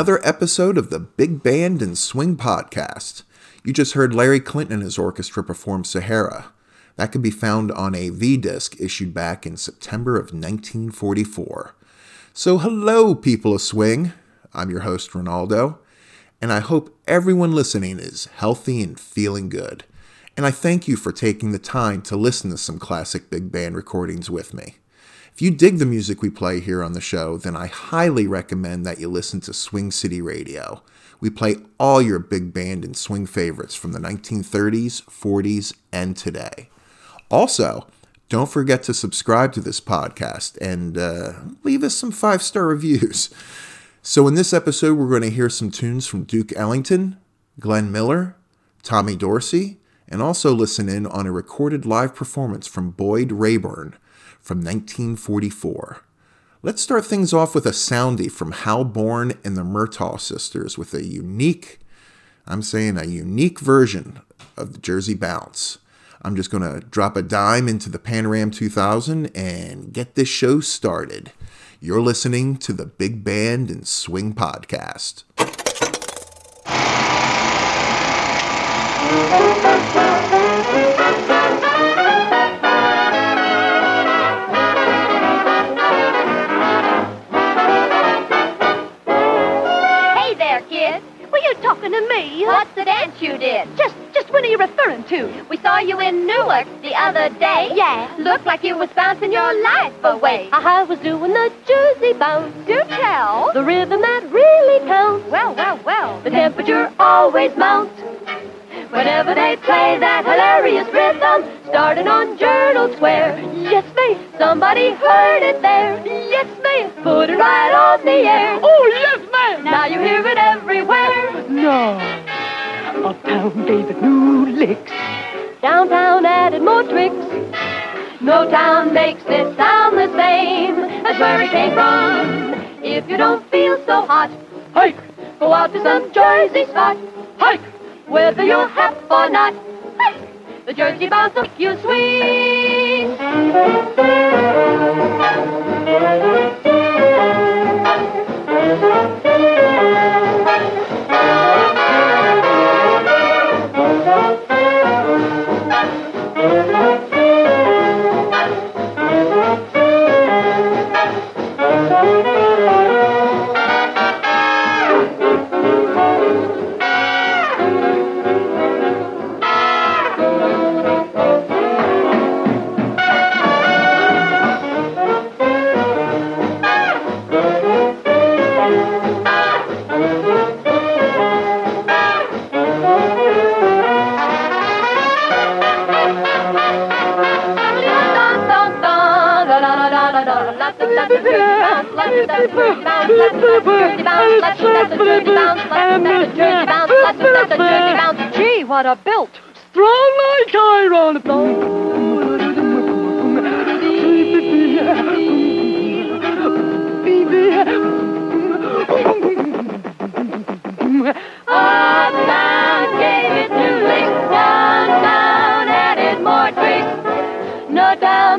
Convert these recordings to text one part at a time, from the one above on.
another episode of the Big Band and Swing Podcast. You just heard Larry Clinton and his orchestra perform Sahara. That can be found on a V disc issued back in September of 1944. So, hello, people of swing. I'm your host, Ronnaldo, and I hope everyone listening is healthy and feeling good. And I thank you for taking the time to listen to some classic big band recordings with me. If you dig the music we play here on the show, then I highly recommend that you listen to Swing City Radio. We play all your big band and swing favorites from the 1930s, 40s, and today. Also, don't forget to subscribe to this podcast and uh, leave us some five star reviews. So, in this episode, we're going to hear some tunes from Duke Ellington, Glenn Miller, Tommy Dorsey, and also listen in on a recorded live performance from Boyd Raeburn from 1944. Let's start things off with a soundie from Hal Bourne and the Murtah sisters with a unique, I'm saying a unique version of the Jersey Bounce. I'm just going to drop a dime into the Panoram 2000 and get this show started. You're listening to the Big Band and Swing Podcast. You did? Just, just when are you referring to? We saw you in Newark the other day. Yeah. Looked like you was bouncing your life away. Uh-huh, I was doing the Jersey bounce. Do tell. The rhythm that really counts. Well, well, well. The temperature always mounts. Whenever they play that hilarious rhythm, starting on Journal Square. Yes, me, somebody heard it there. Yes, me, put it right on the air. Oh, yes, ma'am. Now you hear it everywhere. No. Uptown gave it new licks. Downtown added more tricks. No town makes it sound the same as where it came from. If you don't feel so hot, Hike, go out to some Jersey spot. hike. Whether you're hep or not, hike. the Jersey bounce will make you swing. Gee, what a built! Strong like iron. Uptown gave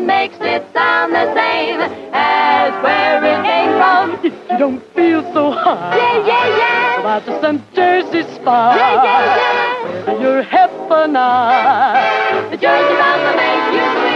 Makes it sound the same as where it came from. You don't feel so high. Yeah, yeah, yeah. About to some Jersey spot. Yeah, yeah, yeah. You're hypnotized. The Jersey bounce will make you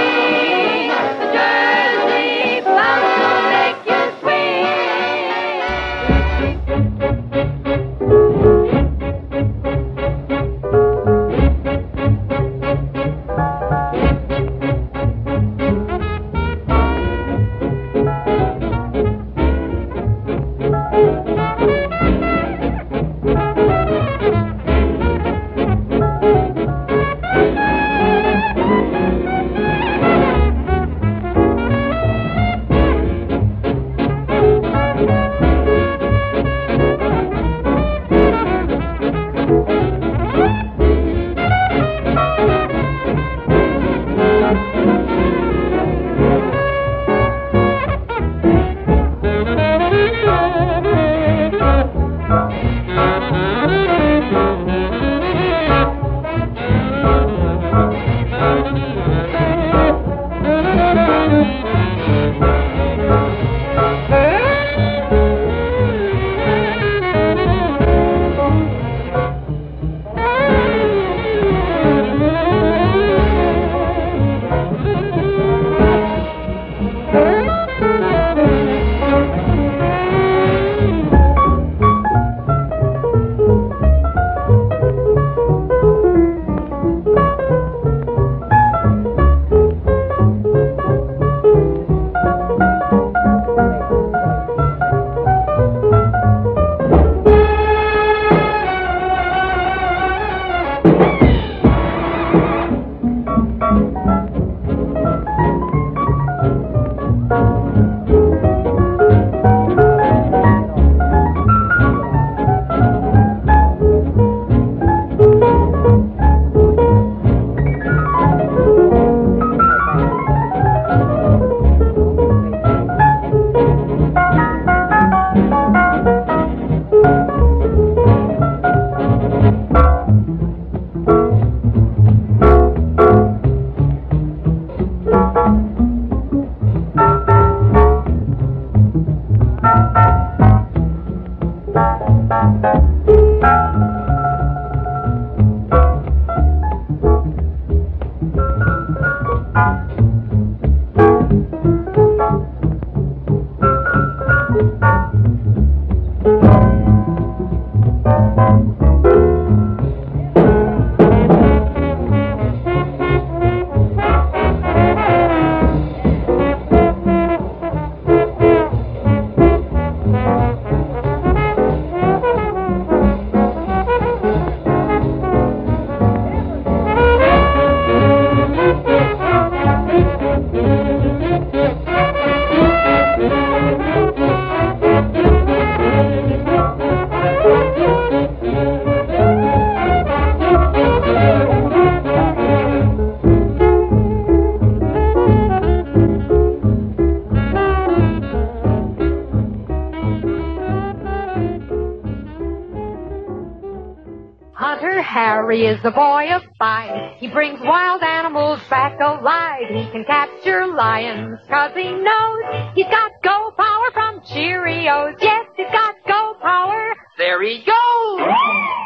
Harry is the boy of five. He brings wild animals back alive. He can capture lions cause he knows he's got go power from Cheerios. Yes, he's got go power. There he goes.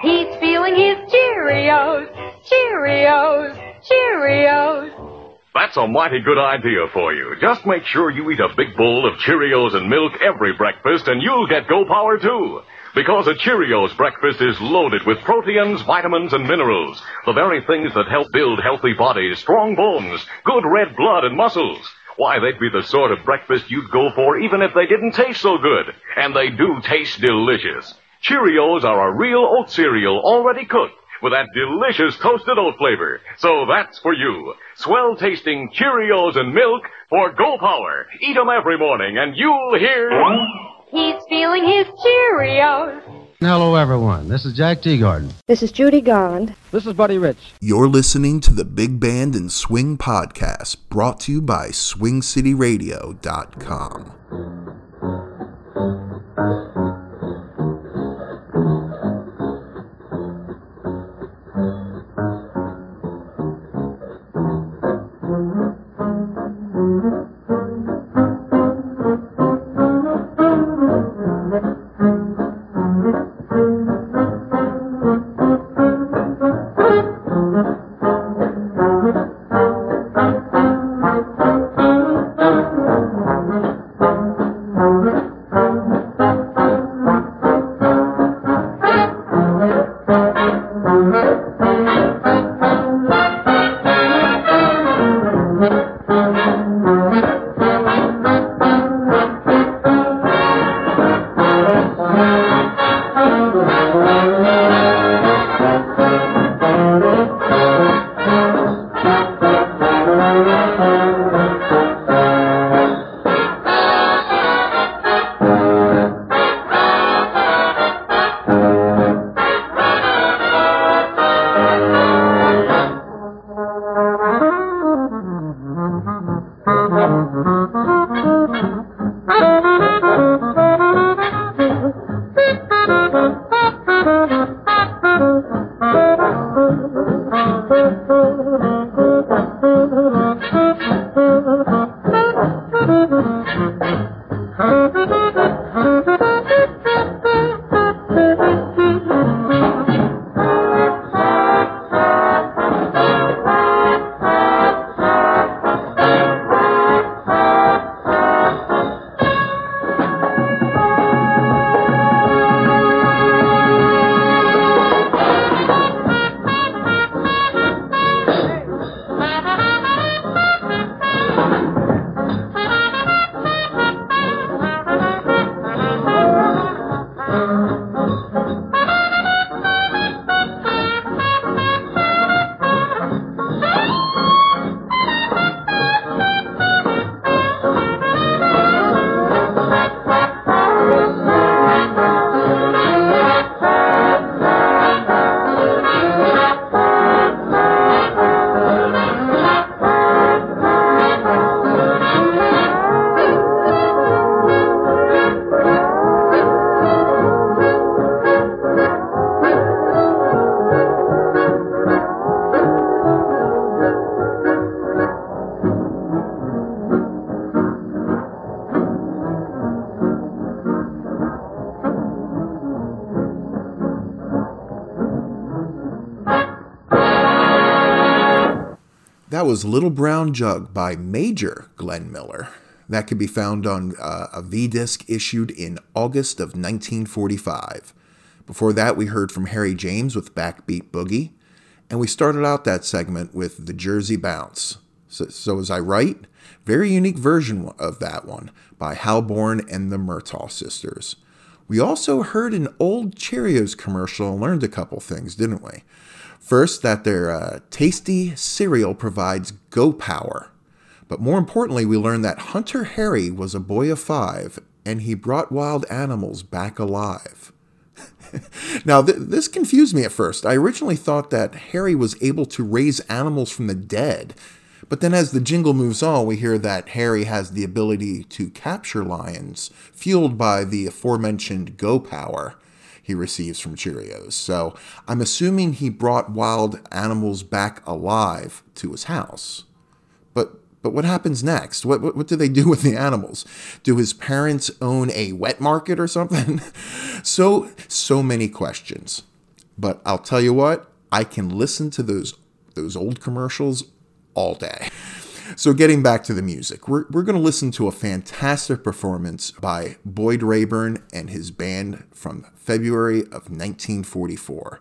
He's feeling his Cheerios. Cheerios. Cheerios. That's a mighty good idea for you. Just make sure you eat a big bowl of Cheerios and milk every breakfast and you'll get Go Power too. Because a Cheerios breakfast is loaded with proteins, vitamins, and minerals. The very things that help build healthy bodies, strong bones, good red blood, and muscles. Why, they'd be the sort of breakfast you'd go for even if they didn't taste so good. And they do taste delicious. Cheerios are a real oat cereal already cooked with that delicious toasted oat flavor. So that's for you. Swell tasting Cheerios and milk for Go Power. Eat 'em every morning and you'll hear... He's feeling his Cheerios. Hello, everyone. This is Jack Teagarden. This is Judy Garland. This is Buddy Rich. You're listening to the Big Band and Swing podcast brought to you by SwingCityRadio.com. was Little Brown Jug by Major Glenn Miller. That could be found on uh, a V disc issued in August of 1945. Before that, we heard from Harry James with Backbeat Boogie, and we started out that segment with The Jersey Bounce. So, so was I right? Very unique version of that one by Hal Bourne and the Murtah sisters. We also heard an old Cheerios commercial and learned a couple things, didn't we? First, that their uh, tasty cereal provides go power. But more importantly, we learn that Hunter Harry was a boy of five and he brought wild animals back alive. now, th- this confused me at first. I originally thought that Harry was able to raise animals from the dead. But then, as the jingle moves on, we hear that Harry has the ability to capture lions, fueled by the aforementioned go power he receives from Cheerios. So I'm assuming he brought wild animals back alive to his house. But but what happens next? What, what, what do they do with the animals? Do his parents own a wet market or something? so so many questions. But I'll tell you what, I can listen to those those old commercials all day. So, getting back to the music, we're, we're going to listen to a fantastic performance by Boyd Raeburn and his band from February of 1944.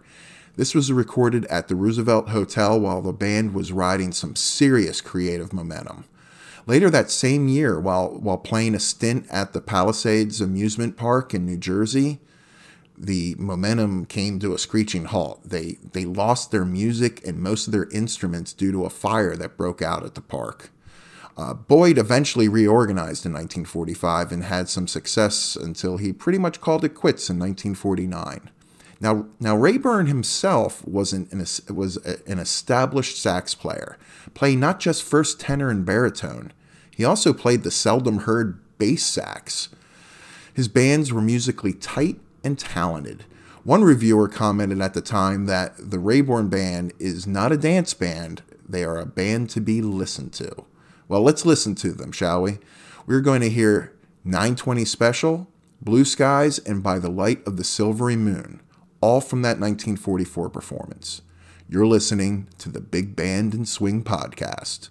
This was recorded at the Roosevelt Hotel while the band was riding some serious creative momentum. Later that same year, while, while playing a stint at the Palisades Amusement Park in New Jersey, the momentum came to a screeching halt. They they lost their music and most of their instruments due to a fire that broke out at the park. Uh, Boyd eventually reorganized in 1945 and had some success until he pretty much called it quits in 1949. Now, now Raeburn himself was an, an was an established sax player, playing not just first tenor and baritone. He also played the seldom heard bass sax. His bands were musically tight and talented. One reviewer commented at the time that the Raeburn Band is not a dance band, they are a band to be listened to. Well, let's listen to them, shall we? We're going to hear 920 Special, Blue Skies, and By the Light of the Silvery Moon, all from that 1944 performance. You're listening to the Big Band and Swing Podcast.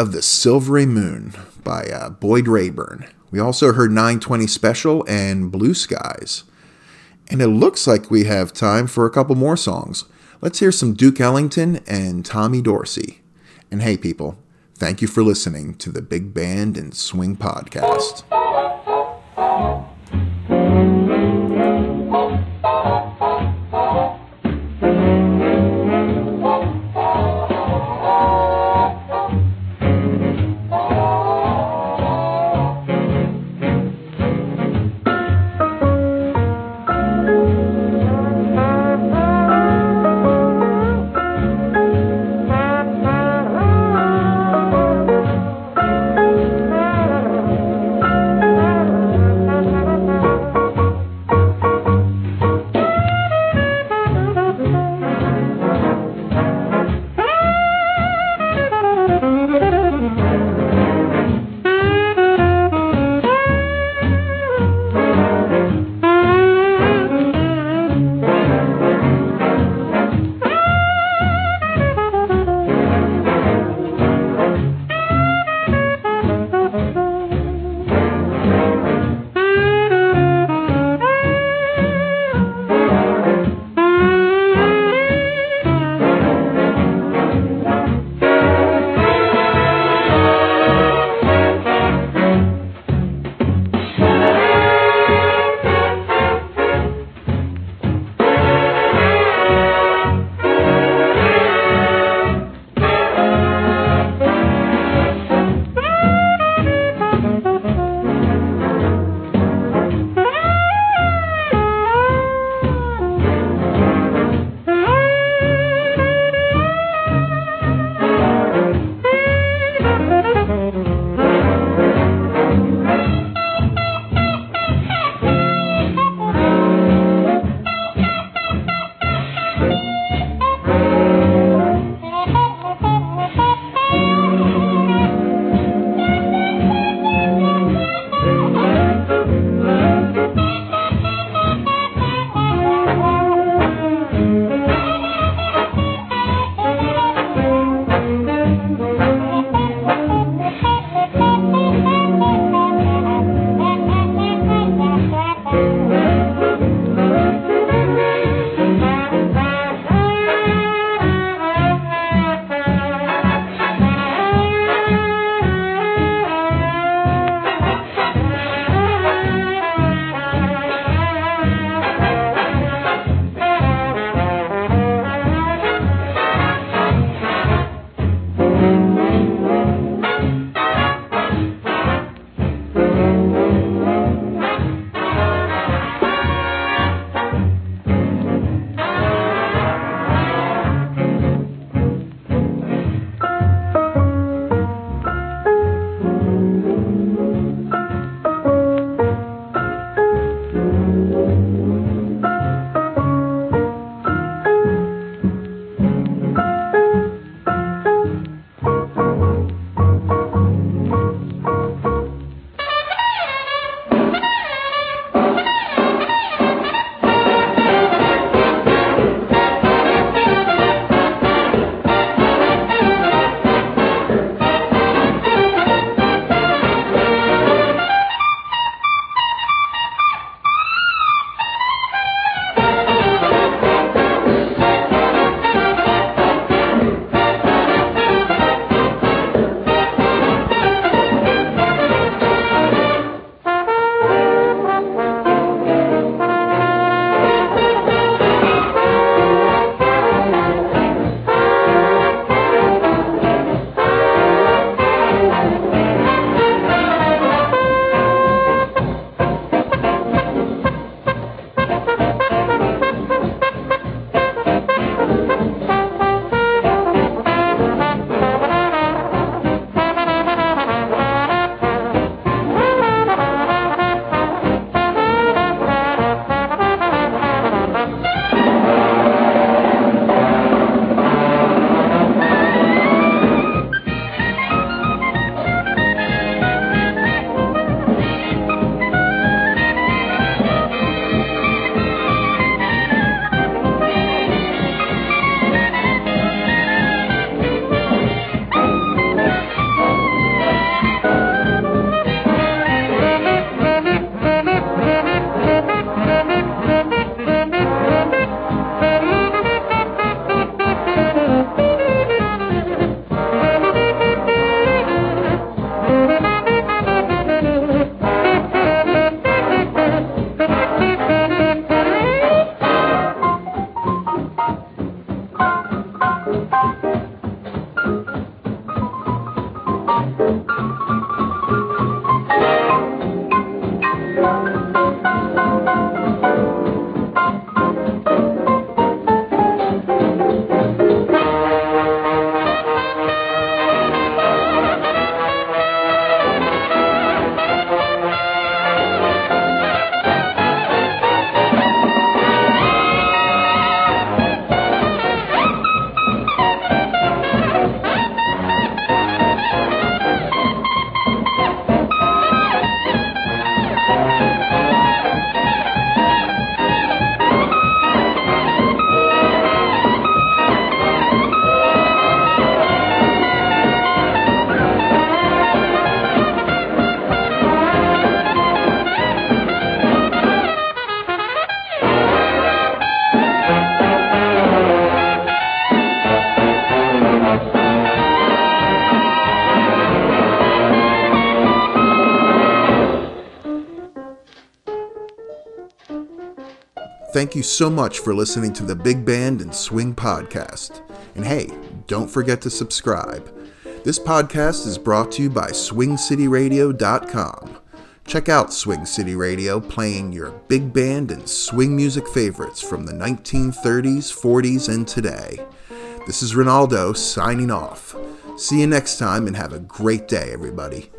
Of the Silvery Moon by uh, Boyd Raeburn. We also heard 920 Special and Blue Skies. And it looks like we have time for a couple more songs. Let's hear some Duke Ellington and Tommy Dorsey. And hey, people, thank you for listening to the Big Band and Swing Podcast. Thank you so much for listening to the Big Band and Swing podcast. And hey, don't forget to subscribe. This podcast is brought to you by SwingCityRadio.com. Check out Swing City Radio playing your big band and swing music favorites from the 1930s, 40s, and today. This is Ronnaldo signing off. See you next time and have a great day, everybody.